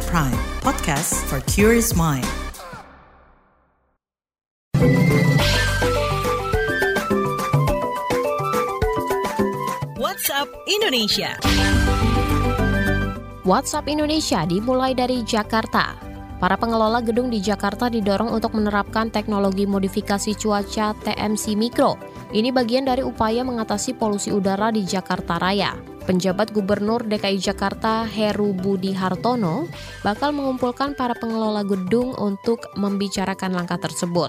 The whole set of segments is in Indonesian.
At Prime, podcast for curious mind. WhatsApp Indonesia. WhatsApp Indonesia dimulai dari Jakarta. Para pengelola gedung di Jakarta didorong untuk menerapkan teknologi modifikasi cuaca TMC Mikro. Ini bagian dari upaya mengatasi polusi udara di Jakarta Raya. Penjabat Gubernur DKI Jakarta Heru Budi Hartono bakal mengumpulkan para pengelola gedung untuk membicarakan langkah tersebut.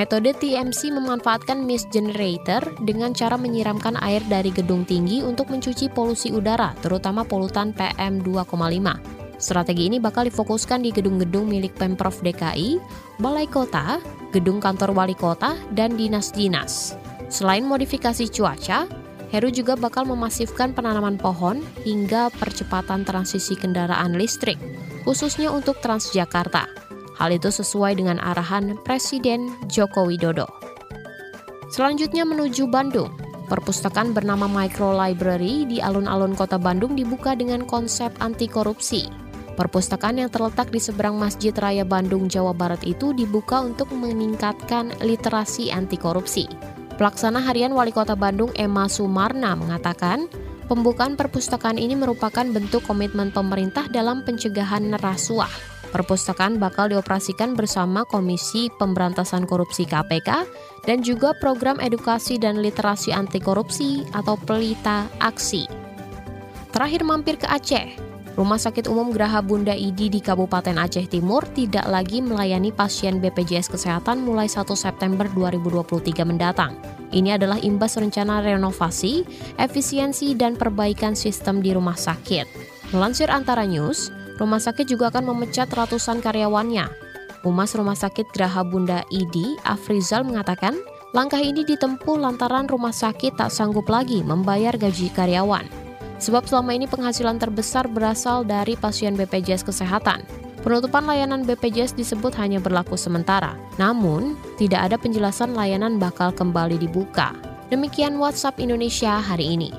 Metode TMC memanfaatkan mist generator dengan cara menyiramkan air dari gedung tinggi untuk mencuci polusi udara, terutama polutan PM 2,5. Strategi ini bakal difokuskan di gedung-gedung milik Pemprov DKI, Balai Kota, gedung kantor wali kota, dan dinas-dinas. Selain modifikasi cuaca, Heru juga bakal memasifkan penanaman pohon hingga percepatan transisi kendaraan listrik, khususnya untuk Transjakarta. Hal itu sesuai dengan arahan Presiden Joko Widodo. Selanjutnya menuju Bandung. Perpustakaan bernama Micro Library di alun-alun kota Bandung dibuka dengan konsep anti korupsi. Perpustakaan yang terletak di seberang Masjid Raya Bandung, Jawa Barat itu dibuka untuk meningkatkan literasi anti korupsi. Pelaksana Harian Wali Kota Bandung Emma Sumarna mengatakan, pembukaan perpustakaan ini merupakan bentuk komitmen pemerintah dalam pencegahan rasuah. Perpustakaan bakal dioperasikan bersama Komisi Pemberantasan Korupsi KPK dan juga program edukasi dan literasi anti korupsi atau Pelita Aksi. Terakhir mampir ke Aceh, Rumah Sakit Umum Graha Bunda Idi di Kabupaten Aceh Timur tidak lagi melayani pasien BPJS Kesehatan mulai 1 September 2023 mendatang. Ini adalah imbas rencana renovasi, efisiensi, dan perbaikan sistem di rumah sakit. Melansir Antara News, rumah sakit juga akan memecat ratusan karyawannya. Humas Rumah Sakit Graha Bunda Idi, Afrizal mengatakan, langkah ini ditempuh lantaran rumah sakit tak sanggup lagi membayar gaji karyawan. Sebab selama ini penghasilan terbesar berasal dari pasien BPJS Kesehatan. Penutupan layanan BPJS disebut hanya berlaku sementara, namun tidak ada penjelasan layanan bakal kembali dibuka. Demikian WhatsApp Indonesia hari ini.